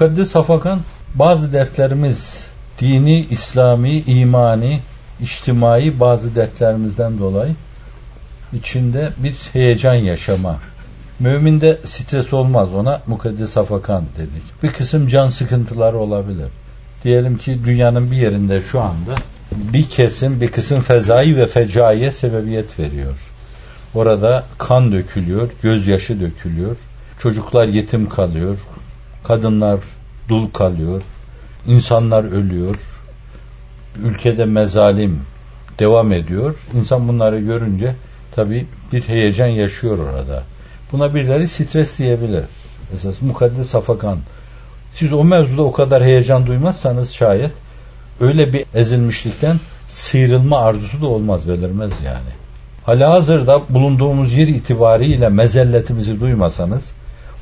Mukaddes Hafakan bazı dertlerimiz dini, İslami, imani, içtimai bazı dertlerimizden dolayı içinde bir heyecan yaşama. Müminde stres olmaz ona mukaddes afakan dedik. Bir kısım can sıkıntıları olabilir. Diyelim ki dünyanın bir yerinde şu anda bir kesim bir kısım fezai ve fecaiye sebebiyet veriyor. Orada kan dökülüyor, gözyaşı dökülüyor, çocuklar yetim kalıyor, kadınlar dul kalıyor, insanlar ölüyor, ülkede mezalim devam ediyor. İnsan bunları görünce tabi bir heyecan yaşıyor orada. Buna birileri stres diyebilir. Esas mukaddes safakan. Siz o mevzuda o kadar heyecan duymazsanız şayet öyle bir ezilmişlikten sıyrılma arzusu da olmaz belirmez yani. Hala hazırda bulunduğumuz yer itibariyle mezelletimizi duymasanız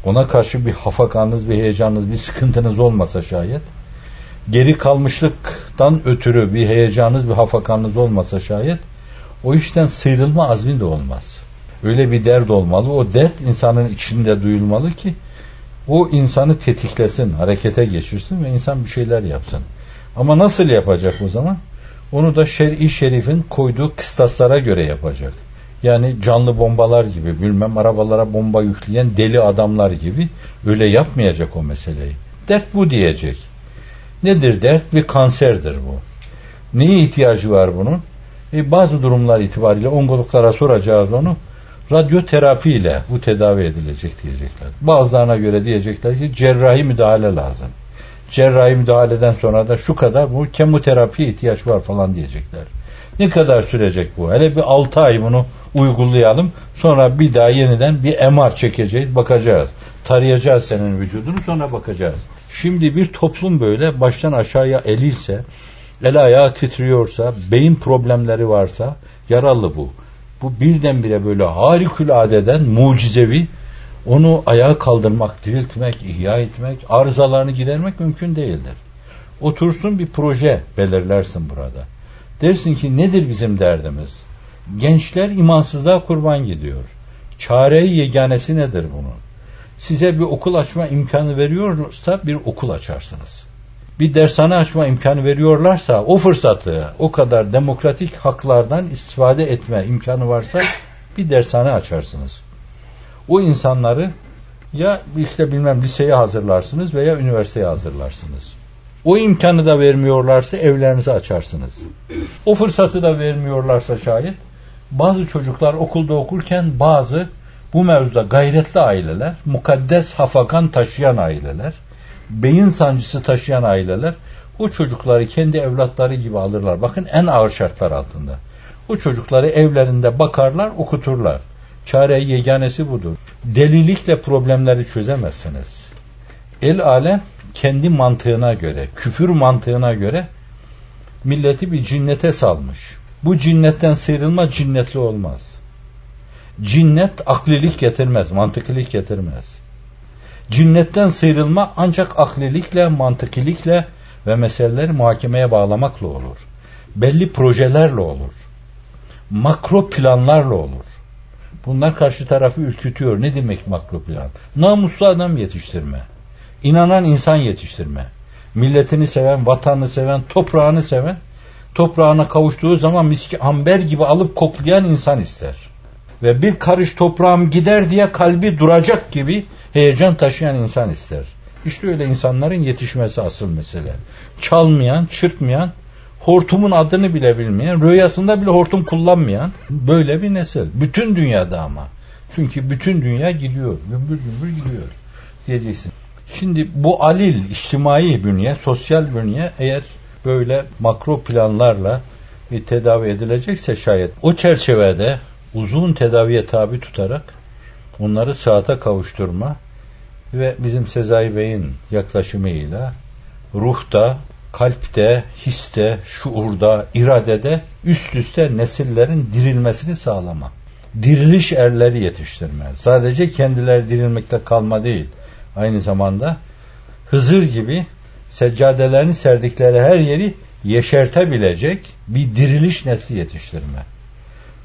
ona karşı bir hafakanınız, bir heyecanınız, bir sıkıntınız olmasa şayet geri kalmışlıktan ötürü bir heyecanınız, bir hafakanınız olmasa şayet o işten sıyrılma azmi de olmaz. Öyle bir dert olmalı. O dert insanın içinde duyulmalı ki o insanı tetiklesin, harekete geçirsin ve insan bir şeyler yapsın. Ama nasıl yapacak o zaman? Onu da şer'i şerifin koyduğu kıstaslara göre yapacak. Yani canlı bombalar gibi, bilmem arabalara bomba yükleyen deli adamlar gibi öyle yapmayacak o meseleyi. Dert bu diyecek. Nedir dert? Bir kanserdir bu. Neye ihtiyacı var bunun? E, bazı durumlar itibariyle onkologlara soracağız onu. Radyoterapi ile bu tedavi edilecek diyecekler. Bazılarına göre diyecekler ki cerrahi müdahale lazım. Cerrahi müdahaleden sonra da şu kadar bu kemoterapi ihtiyaç var falan diyecekler. Ne kadar sürecek bu? Hele bir 6 ay bunu uygulayalım. Sonra bir daha yeniden bir MR çekeceğiz, bakacağız. Tarayacağız senin vücudunu sonra bakacağız. Şimdi bir toplum böyle baştan aşağıya elilse, el ayağı titriyorsa, beyin problemleri varsa yaralı bu. Bu birdenbire böyle harikuladeden mucizevi onu ayağa kaldırmak, diriltmek, ihya etmek, arızalarını gidermek mümkün değildir. Otursun bir proje belirlersin burada. Dersin ki nedir bizim derdimiz? Gençler imansızlığa kurban gidiyor. Çareyi yeganesi nedir bunun? Size bir okul açma imkanı veriyorsa bir okul açarsınız. Bir dershane açma imkanı veriyorlarsa o fırsatı, o kadar demokratik haklardan istifade etme imkanı varsa bir dershane açarsınız. O insanları ya işte bilmem liseye hazırlarsınız veya üniversiteye hazırlarsınız. O imkanı da vermiyorlarsa evlerinizi açarsınız. O fırsatı da vermiyorlarsa şayet bazı çocuklar okulda okurken bazı bu mevzuda gayretli aileler, mukaddes hafakan taşıyan aileler, beyin sancısı taşıyan aileler o çocukları kendi evlatları gibi alırlar. Bakın en ağır şartlar altında. O çocukları evlerinde bakarlar, okuturlar. Çare yeganesi budur. Delilikle problemleri çözemezsiniz. El alem kendi mantığına göre, küfür mantığına göre milleti bir cinnete salmış. Bu cinnetten sıyrılma cinnetli olmaz. Cinnet aklilik getirmez, mantıklilik getirmez. Cinnetten sıyrılma ancak aklilikle, mantıkilikle ve meseleleri muhakemeye bağlamakla olur. Belli projelerle olur. Makro planlarla olur. Bunlar karşı tarafı ürkütüyor. Ne demek makro plan? Namuslu adam yetiştirme. İnanan insan yetiştirme. Milletini seven, vatanını seven, toprağını seven, toprağına kavuştuğu zaman miski amber gibi alıp koklayan insan ister. Ve bir karış toprağım gider diye kalbi duracak gibi heyecan taşıyan insan ister. İşte öyle insanların yetişmesi asıl mesele. Çalmayan, çırpmayan, hortumun adını bile bilmeyen, rüyasında bile hortum kullanmayan böyle bir nesil. Bütün dünyada ama. Çünkü bütün dünya gidiyor. Gümbür gümbür gidiyor. Diyeceksin. Şimdi bu alil, içtimai bünye, sosyal bünye eğer böyle makro planlarla bir tedavi edilecekse şayet o çerçevede uzun tedaviye tabi tutarak onları saate kavuşturma ve bizim Sezai Bey'in yaklaşımıyla ruhta, kalpte, histe, şuurda, iradede üst üste nesillerin dirilmesini sağlama. Diriliş erleri yetiştirme. Sadece kendileri dirilmekte kalma değil. Aynı zamanda Hızır gibi seccadelerini serdikleri her yeri yeşertebilecek bir diriliş nesli yetiştirme.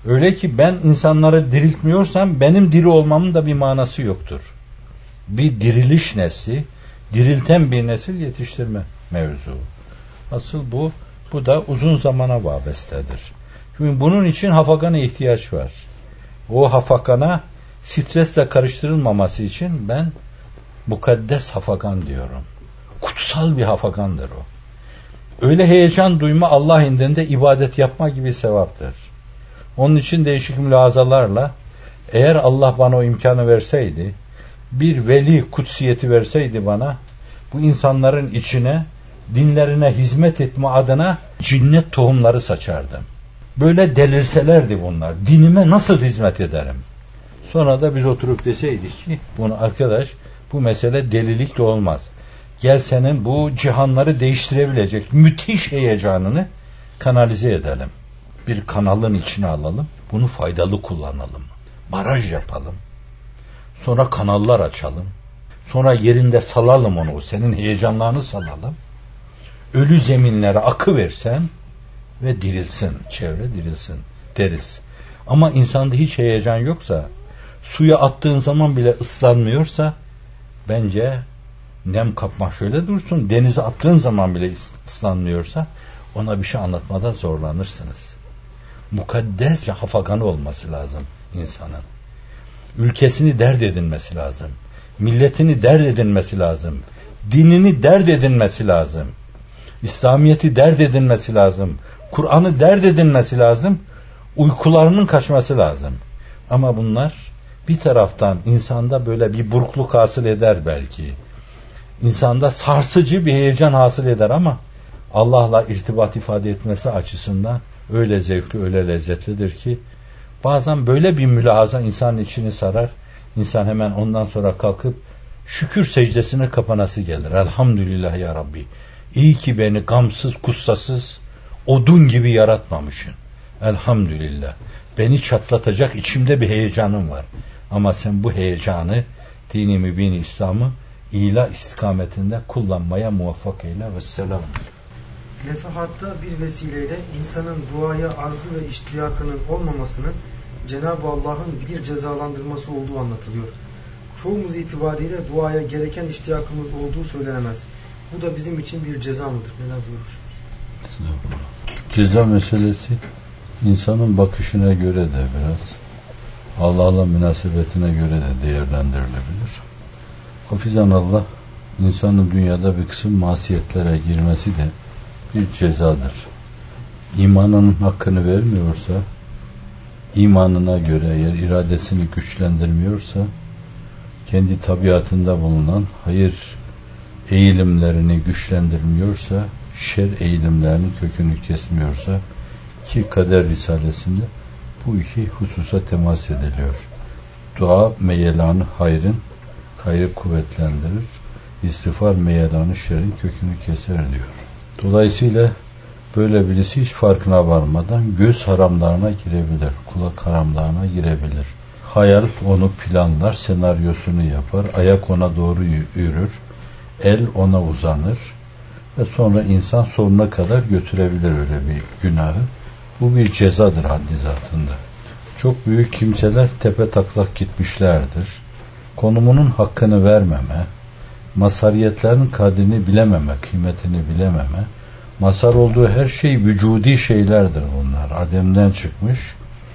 Öyle ki ben insanları diriltmiyorsam benim diri olmamın da bir manası yoktur. Bir diriliş nesli dirilten bir nesil yetiştirme mevzu. Asıl bu, bu da uzun zamana vabestedir. Çünkü bunun için hafakana ihtiyaç var. O hafakana stresle karıştırılmaması için ben mukaddes hafakan diyorum. Kutsal bir hafakandır o. Öyle heyecan duyma Allah indinde ibadet yapma gibi sevaptır. Onun için değişik mülazalarla eğer Allah bana o imkanı verseydi, bir veli kutsiyeti verseydi bana, bu insanların içine, dinlerine hizmet etme adına cinnet tohumları saçardım. Böyle delirselerdi bunlar. Dinime nasıl hizmet ederim? Sonra da biz oturup deseydik ki bunu arkadaş bu mesele delilikle olmaz. Gel senin bu cihanları değiştirebilecek müthiş heyecanını kanalize edelim. Bir kanalın içine alalım. Bunu faydalı kullanalım. Baraj yapalım. Sonra kanallar açalım. Sonra yerinde salalım onu. Senin heyecanlarını salalım. Ölü zeminlere akı versen ve dirilsin. Çevre dirilsin deriz. Ama insanda hiç heyecan yoksa suya attığın zaman bile ıslanmıyorsa bence nem kapmak şöyle dursun. Denize attığın zaman bile ıslanmıyorsa ona bir şey anlatmada zorlanırsınız. Mukaddes hafaganı olması lazım insanın. Ülkesini dert edinmesi lazım. Milletini dert edinmesi lazım. Dinini dert edinmesi lazım. İslamiyeti dert edinmesi lazım. Kur'an'ı dert edinmesi lazım. Uykularının kaçması lazım. Ama bunlar bir taraftan insanda böyle bir burukluk hasıl eder belki. İnsanda sarsıcı bir heyecan hasıl eder ama Allah'la irtibat ifade etmesi açısından öyle zevkli, öyle lezzetlidir ki bazen böyle bir mülahaza insanın içini sarar. İnsan hemen ondan sonra kalkıp şükür secdesine kapanası gelir. Elhamdülillah ya Rabbi. İyi ki beni gamsız, kussasız, odun gibi yaratmamışsın. Elhamdülillah. Beni çatlatacak içimde bir heyecanım var. Ama sen bu heyecanı dini mübin İslam'ı ila istikametinde kullanmaya muvaffak eyle ve selam. Nefahatta bir vesileyle insanın duaya arzu ve iştiyakının olmamasının Cenab-ı Allah'ın bir cezalandırması olduğu anlatılıyor. Çoğumuz itibariyle duaya gereken iştiyakımız olduğu söylenemez. Bu da bizim için bir ceza mıdır? Neler buyurursunuz? Ceza meselesi insanın bakışına göre de biraz Allah'la münasebetine göre de değerlendirilebilir. Hafizan Allah insanın dünyada bir kısım masiyetlere girmesi de bir cezadır. İmanının hakkını vermiyorsa imanına göre eğer iradesini güçlendirmiyorsa kendi tabiatında bulunan hayır eğilimlerini güçlendirmiyorsa şer eğilimlerinin kökünü kesmiyorsa ki kader risalesinde bu iki hususa temas ediliyor. Dua meyelanı hayrın hayrı kuvvetlendirir. İstiğfar meyelanı şerrin kökünü keser diyor. Dolayısıyla böyle birisi hiç farkına varmadan göz haramlarına girebilir, kulak haramlarına girebilir. Hayal onu planlar, senaryosunu yapar, ayak ona doğru yürür, el ona uzanır ve sonra insan sonuna kadar götürebilir öyle bir günahı. Bu bir cezadır haddi zatında. Çok büyük kimseler tepe taklak gitmişlerdir. Konumunun hakkını vermeme, masariyetlerin kadrini bilememe, kıymetini bilememe, masar olduğu her şey vücudi şeylerdir bunlar. Adem'den çıkmış.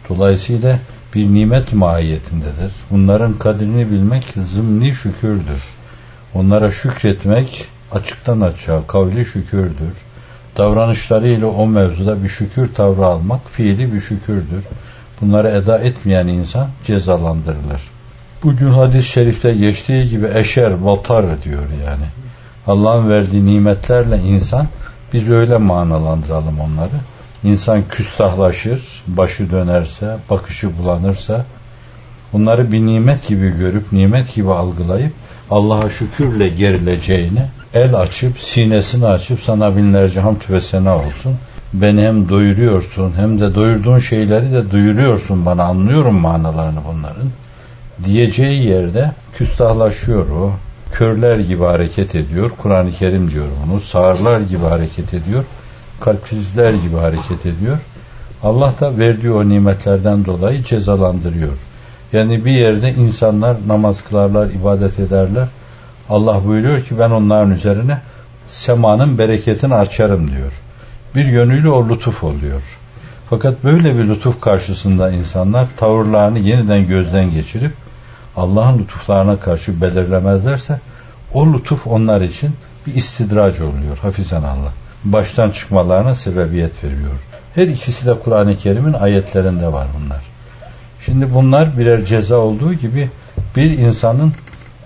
Dolayısıyla bir nimet mahiyetindedir. Bunların kadrini bilmek zımni şükürdür. Onlara şükretmek açıktan açığa kavli şükürdür. Davranışlarıyla o mevzuda bir şükür tavrı almak fiili bir şükürdür. Bunları eda etmeyen insan cezalandırılır. Bugün hadis-i şerifte geçtiği gibi eşer, batar diyor yani. Allah'ın verdiği nimetlerle insan biz öyle manalandıralım onları. İnsan küstahlaşır, başı dönerse, bakışı bulanırsa bunları bir nimet gibi görüp, nimet gibi algılayıp Allah'a şükürle gerileceğini el açıp, sinesini açıp sana binlerce hamd ve sena olsun. Beni hem doyuruyorsun hem de doyurduğun şeyleri de duyuruyorsun bana anlıyorum manalarını bunların diyeceği yerde küstahlaşıyor o. Körler gibi hareket ediyor. Kur'an-ı Kerim diyor onu. Sağırlar gibi hareket ediyor. Kalpsizler gibi hareket ediyor. Allah da verdiği o nimetlerden dolayı cezalandırıyor. Yani bir yerde insanlar namaz kılarlar, ibadet ederler. Allah buyuruyor ki ben onların üzerine semanın bereketini açarım diyor. Bir yönüyle o lütuf oluyor. Fakat böyle bir lütuf karşısında insanlar tavırlarını yeniden gözden geçirip Allah'ın lütuflarına karşı belirlemezlerse o lütuf onlar için bir istidrac oluyor hafizan Allah. Baştan çıkmalarına sebebiyet veriyor. Her ikisi de Kur'an-ı Kerim'in ayetlerinde var bunlar. Şimdi bunlar birer ceza olduğu gibi bir insanın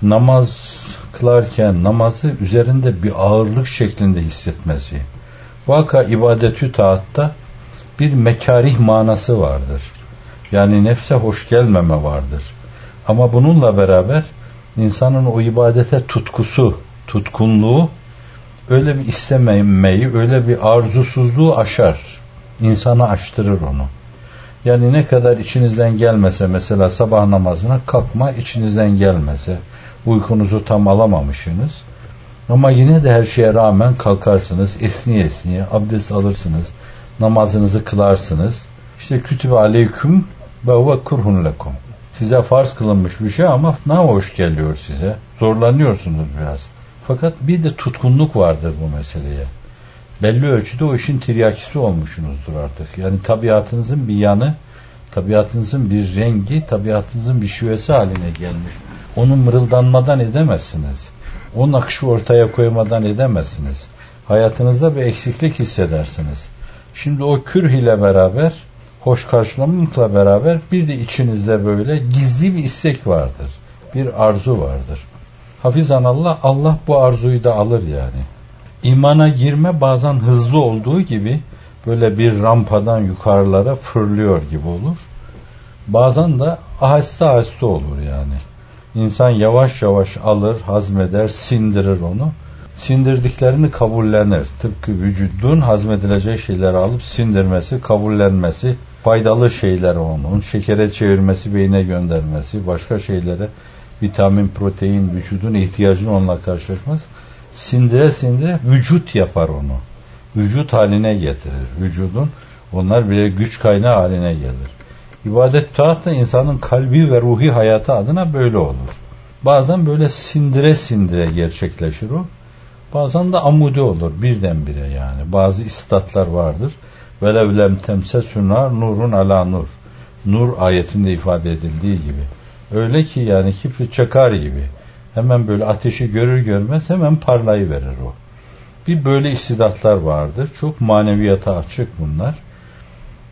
namaz kılarken namazı üzerinde bir ağırlık şeklinde hissetmesi. Vaka ibadetü taatta bir mekarih manası vardır. Yani nefse hoş gelmeme vardır. Ama bununla beraber insanın o ibadete tutkusu, tutkunluğu öyle bir istememeyi, öyle bir arzusuzluğu aşar. İnsanı aştırır onu. Yani ne kadar içinizden gelmese mesela sabah namazına kalkma içinizden gelmese uykunuzu tam alamamışsınız. Ama yine de her şeye rağmen kalkarsınız esniye esniye abdest alırsınız namazınızı kılarsınız. İşte kütübe aleyküm ve huve kurhun lekum. Size farz kılınmış bir şey ama ne hoş geliyor size. Zorlanıyorsunuz biraz. Fakat bir de tutkunluk vardır bu meseleye belli ölçüde o işin tiryakisi olmuşsunuzdur artık. Yani tabiatınızın bir yanı, tabiatınızın bir rengi, tabiatınızın bir şivesi haline gelmiş. Onu mırıldanmadan edemezsiniz. O nakışı ortaya koymadan edemezsiniz. Hayatınızda bir eksiklik hissedersiniz. Şimdi o kürh ile beraber, hoş karşılamakla beraber bir de içinizde böyle gizli bir istek vardır. Bir arzu vardır. Hafizan Allah, Allah bu arzuyu da alır yani. İmana girme bazen hızlı olduğu gibi böyle bir rampadan yukarılara fırlıyor gibi olur. Bazen de aheste aheste olur yani. İnsan yavaş yavaş alır, hazmeder, sindirir onu. Sindirdiklerini kabullenir. Tıpkı vücudun hazmedilecek şeyleri alıp sindirmesi, kabullenmesi, faydalı şeyler onun, şekere çevirmesi, beyine göndermesi, başka şeylere vitamin, protein, vücudun ihtiyacını onunla karşılaşması sindire sindire vücut yapar onu. Vücut haline getirir. Vücudun onlar bile güç kaynağı haline gelir. İbadet taat da insanın kalbi ve ruhi hayatı adına böyle olur. Bazen böyle sindire sindire gerçekleşir o. Bazen de amude olur birdenbire yani. Bazı istatlar vardır. Velev lem temse sunar nurun ala nur. Nur ayetinde ifade edildiği gibi. Öyle ki yani kibrit çakar gibi. Hemen böyle ateşi görür görmez hemen parlayıverir o. Bir böyle istidatlar vardır. Çok maneviyata açık bunlar.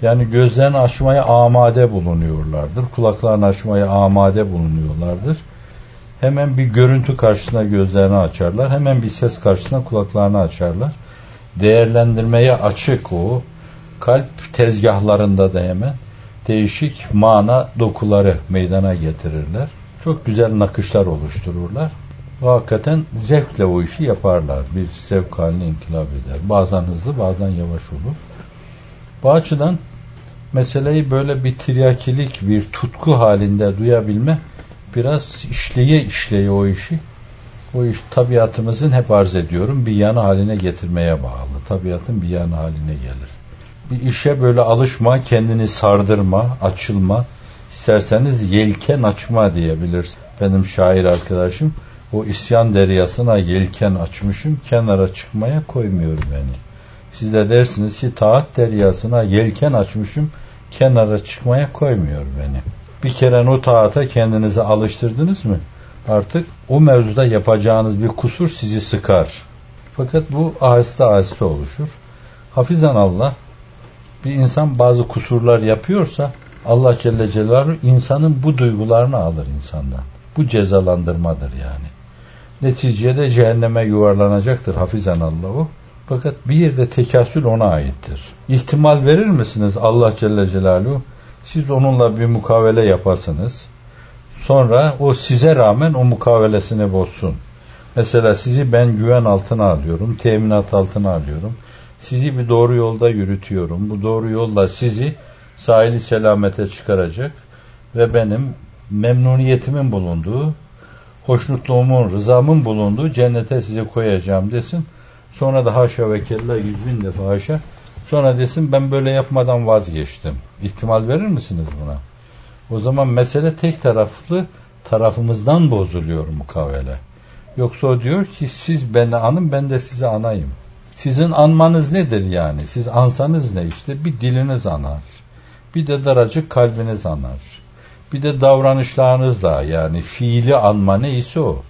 Yani gözlerini açmaya amade bulunuyorlardır. Kulaklarını açmaya amade bulunuyorlardır. Hemen bir görüntü karşısına gözlerini açarlar. Hemen bir ses karşısına kulaklarını açarlar. Değerlendirmeye açık o. Kalp tezgahlarında da hemen değişik mana dokuları meydana getirirler. Çok güzel nakışlar oluştururlar. Ve hakikaten zevkle o işi yaparlar. Bir zevk haline inkılap eder. Bazen hızlı bazen yavaş olur. Bu açıdan meseleyi böyle bir tiryakilik, bir tutku halinde duyabilme biraz işleye işleye o işi o iş tabiatımızın hep arz ediyorum bir yanı haline getirmeye bağlı. Tabiatın bir yanı haline gelir. Bir işe böyle alışma, kendini sardırma, açılma, isterseniz yelken açma diyebiliriz. Benim şair arkadaşım o isyan deryasına yelken açmışım kenara çıkmaya koymuyor beni. Siz de dersiniz ki taat deryasına yelken açmışım kenara çıkmaya koymuyor beni. Bir kere o taata kendinizi alıştırdınız mı? Artık o mevzuda yapacağınız bir kusur sizi sıkar. Fakat bu aheste aheste oluşur. Hafizan Allah bir insan bazı kusurlar yapıyorsa Allah Celle Celaluhu insanın bu duygularını alır insandan. Bu cezalandırmadır yani. Neticede cehenneme yuvarlanacaktır hafizan Allah'u. Fakat bir yerde tekasül ona aittir. İhtimal verir misiniz Allah Celle Celaluhu? Siz onunla bir mukavele yapasınız. Sonra o size rağmen o mukavelesini bozsun. Mesela sizi ben güven altına alıyorum, teminat altına alıyorum. Sizi bir doğru yolda yürütüyorum. Bu doğru yolla sizi sahili selamete çıkaracak ve benim memnuniyetimin bulunduğu, hoşnutluğumun, rızamın bulunduğu cennete sizi koyacağım desin. Sonra da haşa ve kella yüz bin defa haşa. Sonra desin ben böyle yapmadan vazgeçtim. İhtimal verir misiniz buna? O zaman mesele tek taraflı tarafımızdan bozuluyor mukavele. Yoksa o diyor ki siz beni anın ben de sizi anayım. Sizin anmanız nedir yani? Siz ansanız ne işte? Bir diliniz anar. Bir de daracık kalbiniz anar. Bir de davranışlarınızla yani fiili anma neyse o.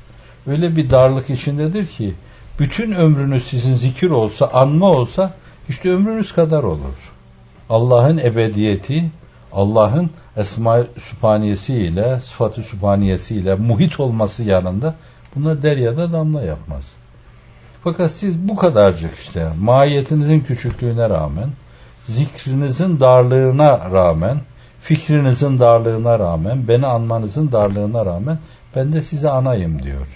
Öyle bir darlık içindedir ki bütün ömrünüz sizin zikir olsa, anma olsa işte ömrünüz kadar olur. Allah'ın ebediyeti, Allah'ın esma sübhaniyesi ile, sıfatı ile muhit olması yanında bunlar deryada damla yapmaz. Fakat siz bu kadarcık işte mahiyetinizin küçüklüğüne rağmen, zikrinizin darlığına rağmen, fikrinizin darlığına rağmen, beni anmanızın darlığına rağmen ben de size anayım diyor.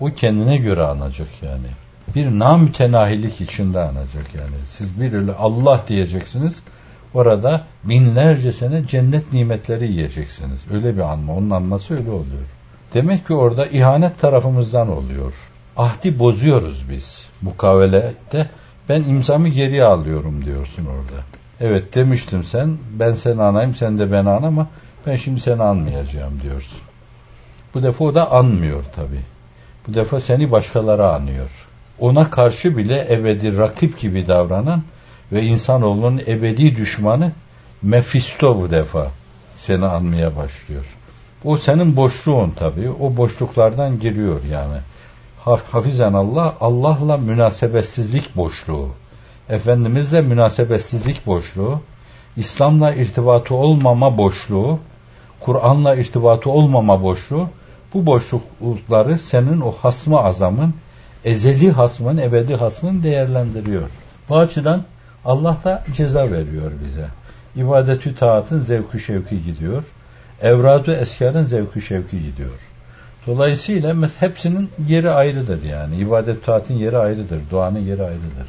O kendine göre anacak yani. Bir namütenahilik içinde anacak yani. Siz bir Allah diyeceksiniz. Orada binlerce sene cennet nimetleri yiyeceksiniz. Öyle bir anma. Onun anması öyle oluyor. Demek ki orada ihanet tarafımızdan oluyor. Ahdi bozuyoruz biz. Mukavelede ben imzamı geriye alıyorum diyorsun orada. Evet demiştim sen, ben seni anayım, sen de beni an ama ben şimdi seni anmayacağım diyorsun. Bu defa o da anmıyor tabi. Bu defa seni başkaları anıyor. Ona karşı bile ebedi rakip gibi davranan ve insanoğlunun ebedi düşmanı Mefisto bu defa seni anmaya başlıyor. O senin boşluğun tabi. O boşluklardan giriyor yani. Hafizen Allah, Allah'la münasebetsizlik boşluğu. Efendimizle münasebetsizlik boşluğu. İslam'la irtibatı olmama boşluğu. Kur'an'la irtibatı olmama boşluğu. Bu boşlukları senin o hasmı azamın, ezeli hasmın, ebedi hasmın değerlendiriyor. Bu açıdan Allah da ceza veriyor bize. İbadetü taatın zevkü şevki gidiyor. Evradu eskarın zevkü şevki gidiyor. Dolayısıyla hepsinin yeri ayrıdır yani. İbadet taatın yeri ayrıdır. Duanın yeri ayrıdır.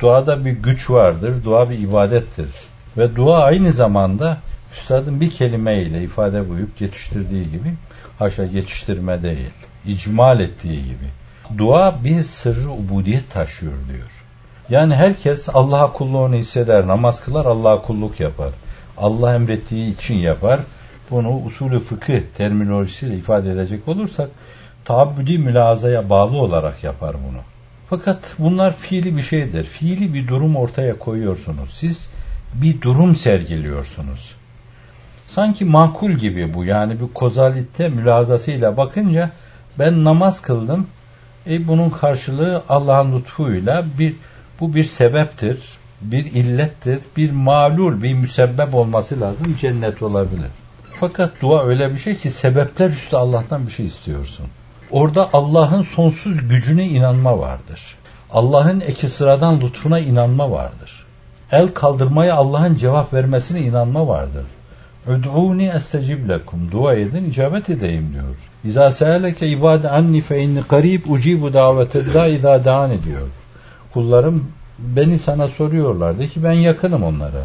Duada bir güç vardır. Dua bir ibadettir. Ve dua aynı zamanda Üstadın bir kelimeyle ifade buyup geçiştirdiği gibi haşa geçiştirme değil. icmal ettiği gibi. Dua bir sırrı ubudiyet taşıyor diyor. Yani herkes Allah'a kulluğunu hisseder, namaz kılar, Allah'a kulluk yapar. Allah emrettiği için yapar. Bunu usulü fıkıh terminolojisiyle ifade edecek olursak taabbüdi mülazaya bağlı olarak yapar bunu. Fakat bunlar fiili bir şeydir. Fiili bir durum ortaya koyuyorsunuz. Siz bir durum sergiliyorsunuz. Sanki makul gibi bu. Yani bir kozalitte mülazasıyla bakınca ben namaz kıldım. E bunun karşılığı Allah'ın lütfuyla bir bu bir sebeptir, bir illettir, bir malul, bir müsebbep olması lazım. Cennet olabilir. Fakat dua öyle bir şey ki sebepler üstü Allah'tan bir şey istiyorsun. Orada Allah'ın sonsuz gücüne inanma vardır. Allah'ın eki sıradan lütfuna inanma vardır. El kaldırmaya Allah'ın cevap vermesine inanma vardır. Öd'uni estecib lekum. Dua edin, icabet edeyim diyor. İza seeleke ibade anni fe inni karib ucibu davete da iza daan ediyor. Kullarım beni sana soruyorlar. De ki ben yakınım onlara.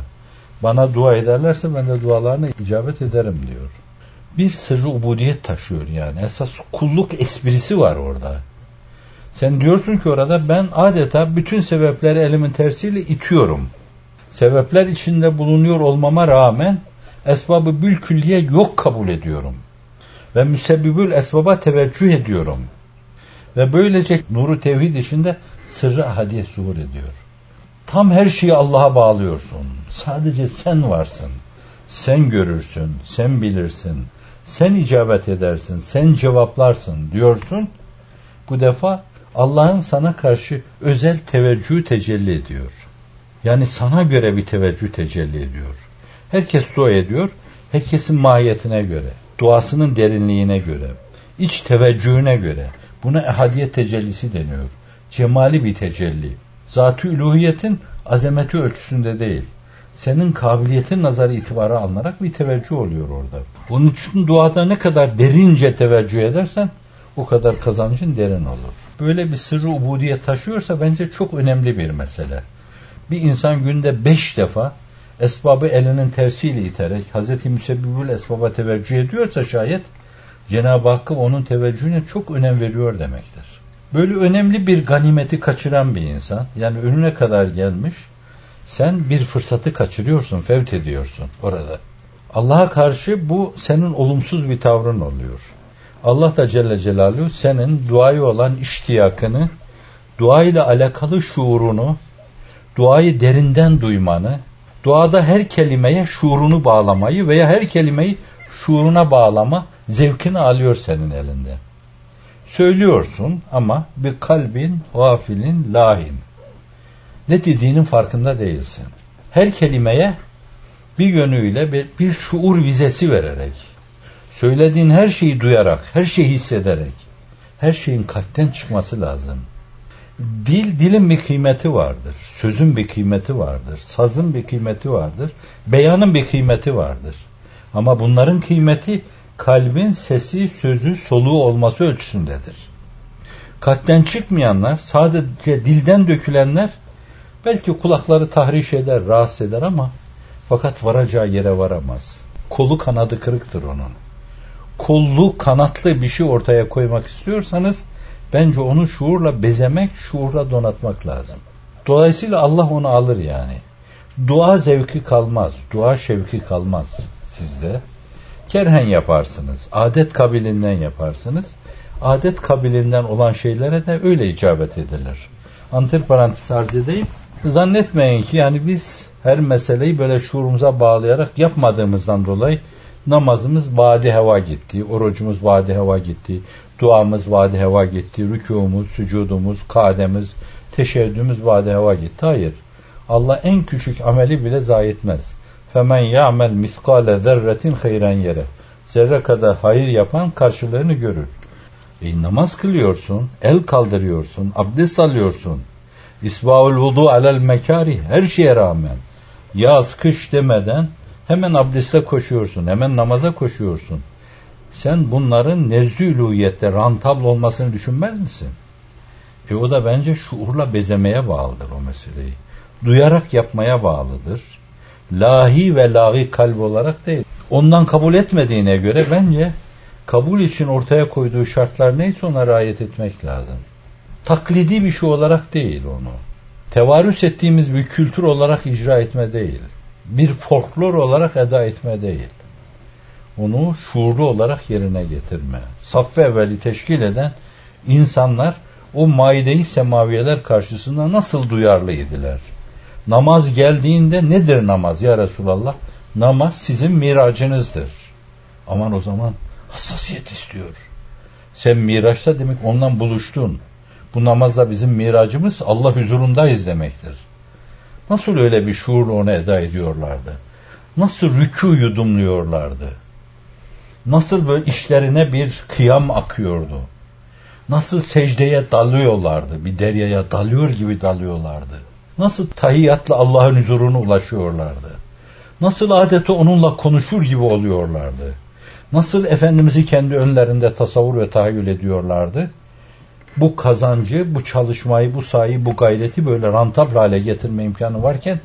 Bana dua ederlerse ben de dualarına icabet ederim diyor. Bir sırrı ubudiyet taşıyor yani. Esas kulluk esprisi var orada. Sen diyorsun ki orada ben adeta bütün sebepleri elimin tersiyle itiyorum. Sebepler içinde bulunuyor olmama rağmen esbabı bül külliye yok kabul ediyorum. Ve müsebbibül esbaba teveccüh ediyorum. Ve böylece nuru tevhid içinde sırrı ahadiyet zuhur ediyor. Tam her şeyi Allah'a bağlıyorsun. Sadece sen varsın. Sen görürsün, sen bilirsin, sen icabet edersin, sen cevaplarsın diyorsun. Bu defa Allah'ın sana karşı özel teveccüh tecelli ediyor. Yani sana göre bir teveccüh tecelli ediyor. Herkes dua ediyor, herkesin mahiyetine göre, duasının derinliğine göre, iç teveccühüne göre. Buna ehadiyet tecellisi deniyor. Cemali bir tecelli. Zat-ı üluhiyetin azameti ölçüsünde değil. Senin kabiliyetin nazarı itibarı alınarak bir teveccüh oluyor orada. Onun için duada ne kadar derince teveccüh edersen o kadar kazancın derin olur. Böyle bir sırrı ubudiyet taşıyorsa bence çok önemli bir mesele. Bir insan günde beş defa esbabı elinin tersiyle iterek Hazreti Müsebbibül esbaba teveccüh ediyorsa şayet Cenab-ı Hakk'a onun teveccühüne çok önem veriyor demektir. Böyle önemli bir ganimeti kaçıran bir insan, yani önüne kadar gelmiş, sen bir fırsatı kaçırıyorsun, fevt ediyorsun orada. Allah'a karşı bu senin olumsuz bir tavrın oluyor. Allah da Celle Celaluhu senin duayı olan iştiyakını, dua ile alakalı şuurunu, duayı derinden duymanı, duada her kelimeye şuurunu bağlamayı veya her kelimeyi şuuruna bağlama zevkini alıyor senin elinde. Söylüyorsun ama bir kalbin gafilin lahin. Ne dediğinin farkında değilsin. Her kelimeye bir yönüyle bir, bir şuur vizesi vererek, söylediğin her şeyi duyarak, her şeyi hissederek, her şeyin kalpten çıkması lazım. Dil, dilin bir kıymeti vardır. Sözün bir kıymeti vardır. Sazın bir kıymeti vardır. Beyanın bir kıymeti vardır. Ama bunların kıymeti kalbin sesi, sözü, soluğu olması ölçüsündedir. Kalpten çıkmayanlar, sadece dilden dökülenler belki kulakları tahriş eder, rahatsız eder ama fakat varacağı yere varamaz. Kolu kanadı kırıktır onun. Kollu, kanatlı bir şey ortaya koymak istiyorsanız bence onu şuurla bezemek, şuurla donatmak lazım. Dolayısıyla Allah onu alır yani. Dua zevki kalmaz, dua şevki kalmaz sizde. Kerhen yaparsınız, adet kabilinden yaparsınız. Adet kabilinden olan şeylere de öyle icabet edilir. Antiparantez arz edeyim. Zannetmeyin ki yani biz her meseleyi böyle şuurumuza bağlayarak yapmadığımızdan dolayı namazımız vadi heva gitti, orucumuz vadi heva gitti, duamız vadi heva gitti, rükûmuz, sücudumuz, kademiz, teşebbüdümüz vadi heva gitti. Hayır. Allah en küçük ameli bile zayi etmez. Femen ya'mel miskale zerretin hayren yere. Zerre kadar hayır yapan karşılığını görür. E, namaz kılıyorsun, el kaldırıyorsun, abdest alıyorsun. İsbaul vudu alel mekari her şeye rağmen yaz kış demeden hemen abdeste koşuyorsun, hemen namaza koşuyorsun. Sen bunların nezdü rantabl olmasını düşünmez misin? E o da bence şuurla bezemeye bağlıdır o meseleyi. Duyarak yapmaya bağlıdır. Lahi ve lahi kalp olarak değil. Ondan kabul etmediğine göre bence kabul için ortaya koyduğu şartlar neyse ona riayet etmek lazım. Taklidi bir şey olarak değil onu tevarüs ettiğimiz bir kültür olarak icra etme değil. Bir folklor olarak eda etme değil. Onu şuurlu olarak yerine getirme. Saffı evveli teşkil eden insanlar o maide-i semaviyeler karşısında nasıl duyarlıydılar? Namaz geldiğinde nedir namaz ya Resulallah? Namaz sizin miracınızdır. Aman o zaman hassasiyet istiyor. Sen miraçta demek ondan buluştun. Bu namazda bizim miracımız Allah huzurundayız demektir. Nasıl öyle bir şuurla onu eda ediyorlardı? Nasıl rükû yudumluyorlardı? Nasıl böyle işlerine bir kıyam akıyordu? Nasıl secdeye dalıyorlardı? Bir deryaya dalıyor gibi dalıyorlardı. Nasıl tahiyyatla Allah'ın huzuruna ulaşıyorlardı? Nasıl adeta onunla konuşur gibi oluyorlardı? Nasıl Efendimiz'i kendi önlerinde tasavvur ve tahayyül ediyorlardı? Bu kazancı, bu çalışmayı, bu sayı, bu gayreti böyle rantable hale getirme imkanı varken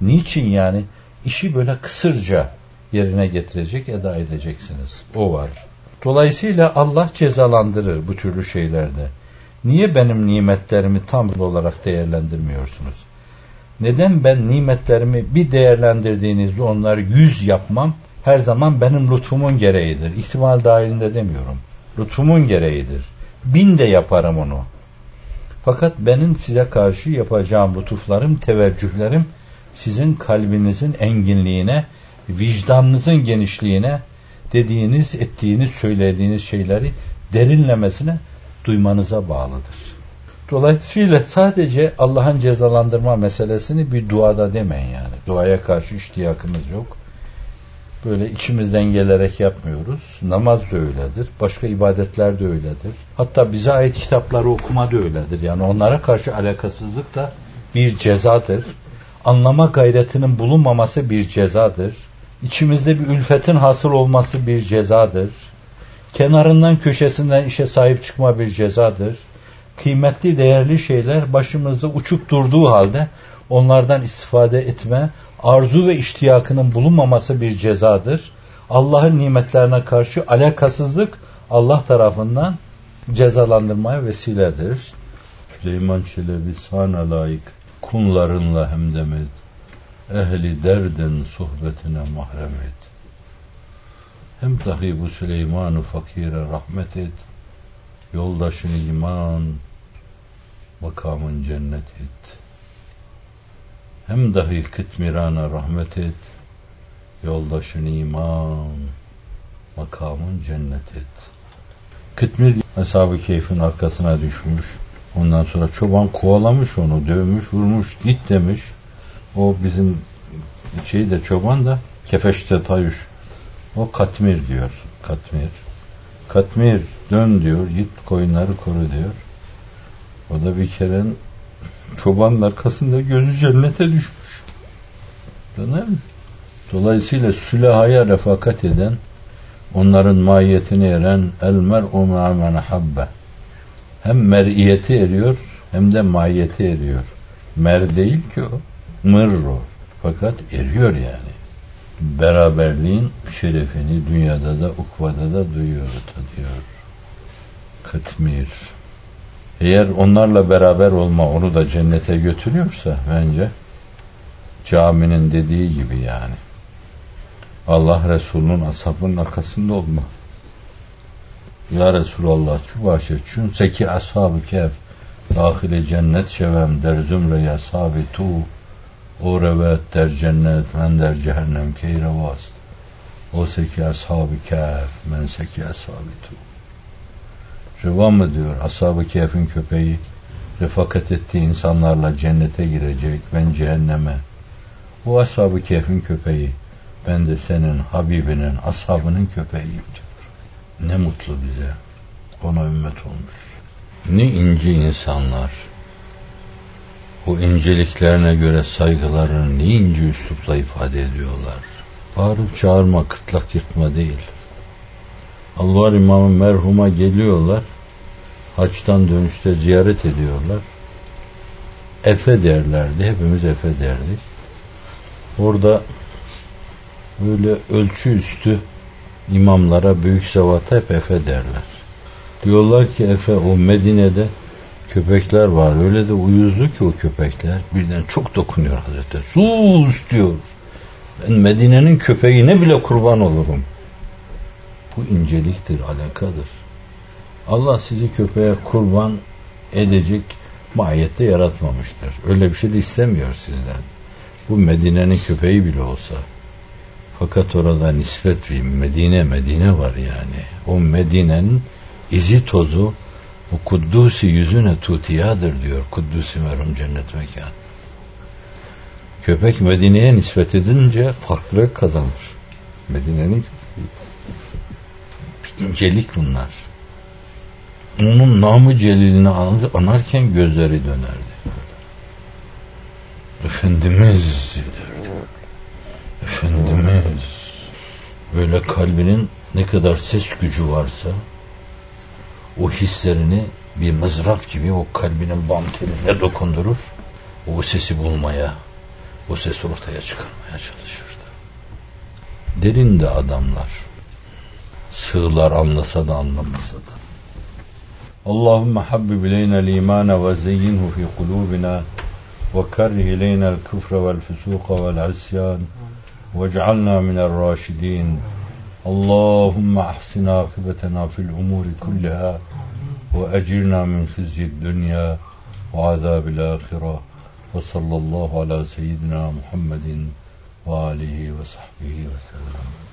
niçin yani işi böyle kısırca yerine getirecek, eda edeceksiniz. O var. Dolayısıyla Allah cezalandırır bu türlü şeylerde. Niye benim nimetlerimi tam olarak değerlendirmiyorsunuz? Neden ben nimetlerimi bir değerlendirdiğinizde onları yüz yapmam? Her zaman benim lütfumun gereğidir. İhtimal dahilinde demiyorum. Lütfumun gereğidir bin de yaparım onu. Fakat benim size karşı yapacağım lütuflarım, teveccühlerim sizin kalbinizin enginliğine, vicdanınızın genişliğine, dediğiniz, ettiğiniz, söylediğiniz şeyleri derinlemesine duymanıza bağlıdır. Dolayısıyla sadece Allah'ın cezalandırma meselesini bir duada demeyin yani. Duaya karşı iştiyakımız yok böyle içimizden gelerek yapmıyoruz. Namaz da öyledir. Başka ibadetler de öyledir. Hatta bize ait kitapları okuma da öyledir. Yani onlara karşı alakasızlık da bir cezadır. Anlama gayretinin bulunmaması bir cezadır. İçimizde bir ülfetin hasıl olması bir cezadır. Kenarından köşesinden işe sahip çıkma bir cezadır. Kıymetli değerli şeyler başımızda uçup durduğu halde onlardan istifade etme, arzu ve iştiyakının bulunmaması bir cezadır. Allah'ın nimetlerine karşı alakasızlık Allah tarafından cezalandırmaya vesiledir. Süleyman Çelebi sana layık kunlarınla hemdem et. Ehli derdin sohbetine mahrem et. Hem dahi bu Süleyman-ı fakire rahmet et. Yoldaşın iman, makamın cennet et. Hem dahi kıtmirana rahmet et. Yoldaşın iman, makamın cennet et. Kıtmir hesabı keyfin arkasına düşmüş. Ondan sonra çoban kovalamış onu, dövmüş, vurmuş, git demiş. O bizim şey de çoban da kefeşte tayuş. O katmir diyor. Katmir. Katmir dön diyor. Git koyunları koru diyor. O da bir kere çobanın arkasında gözü cennete düşmüş. Değil mi? Dolayısıyla sülahaya refakat eden, onların mahiyetini eren el mer'u ma'men habbe. Hem mer'iyeti eriyor hem de mahiyeti eriyor. Mer değil ki o. Mır. Fakat eriyor yani. Beraberliğin şerefini dünyada da ukvada da duyuyor, tadıyor. Kıtmir. Eğer onlarla beraber olma onu da cennete götürüyorsa bence caminin dediği gibi yani. Allah Resulü'nün ashabının arkasında olma. Ya Resulallah şu başı çün seki ashab-ı kehf dahili cennet şevem der zümre ashabi tu o revet der cennet men der cehennem keyre vast o seki ashab-ı kehf men seki ashabi tu Rıva mı diyor ashab-ı kehfin köpeği refakat ettiği insanlarla cennete girecek ben cehenneme o ashab-ı kehfin köpeği ben de senin Habibinin, ashabının köpeğiyim diyor. Ne mutlu bize. Ona ümmet olmuş. Ne ince insanlar. Bu inceliklerine göre saygılarını ne ince üslupla ifade ediyorlar. Bağırıp çağırma, kıtlak yırtma değil. Alvar İmamı merhuma geliyorlar. Haçtan dönüşte ziyaret ediyorlar. Efe derlerdi. Hepimiz Efe derdik. Orada böyle ölçü üstü imamlara büyük zavata hep Efe derler. Diyorlar ki Efe o Medine'de köpekler var. Öyle de uyuzlu ki o köpekler. Birden çok dokunuyor Hazreti. Sus diyor. Ben Medine'nin köpeğine bile kurban olurum. Bu inceliktir, alakadır. Allah sizi köpeğe kurban edecek mahiyette yaratmamıştır. Öyle bir şey de istemiyor sizden. Bu Medine'nin köpeği bile olsa. Fakat orada nispet bir Medine Medine var yani. O Medine'nin izi tozu o Kuddusi yüzüne tutiyadır diyor. Kuddusi merhum cennet mekan. Köpek Medine'ye nispet edince farklı kazanır. Medine'nin incelik bunlar. Onun namı celilini anarken gözleri dönerdi. Efendimiz derdi. Efendimiz böyle kalbinin ne kadar ses gücü varsa o hislerini bir mızraf gibi o kalbinin bam teline dokundurur. O sesi bulmaya, o sesi ortaya çıkarmaya çalışırdı. Derinde adamlar. sığlar anlasa da anlamasa da. Allahümme habbib ileyne l-imana ve zeyyinhu fi kulubina ve kerrih ileyne l-küfre vel fusuqa vel isyan ve cealna minel raşidin. Allahümme ahsin akıbetena fil umuri kulliha ve ecirna min khizyid dünya ve azabil ala seyyidina Muhammedin ve alihi ve sahbihi ve sellem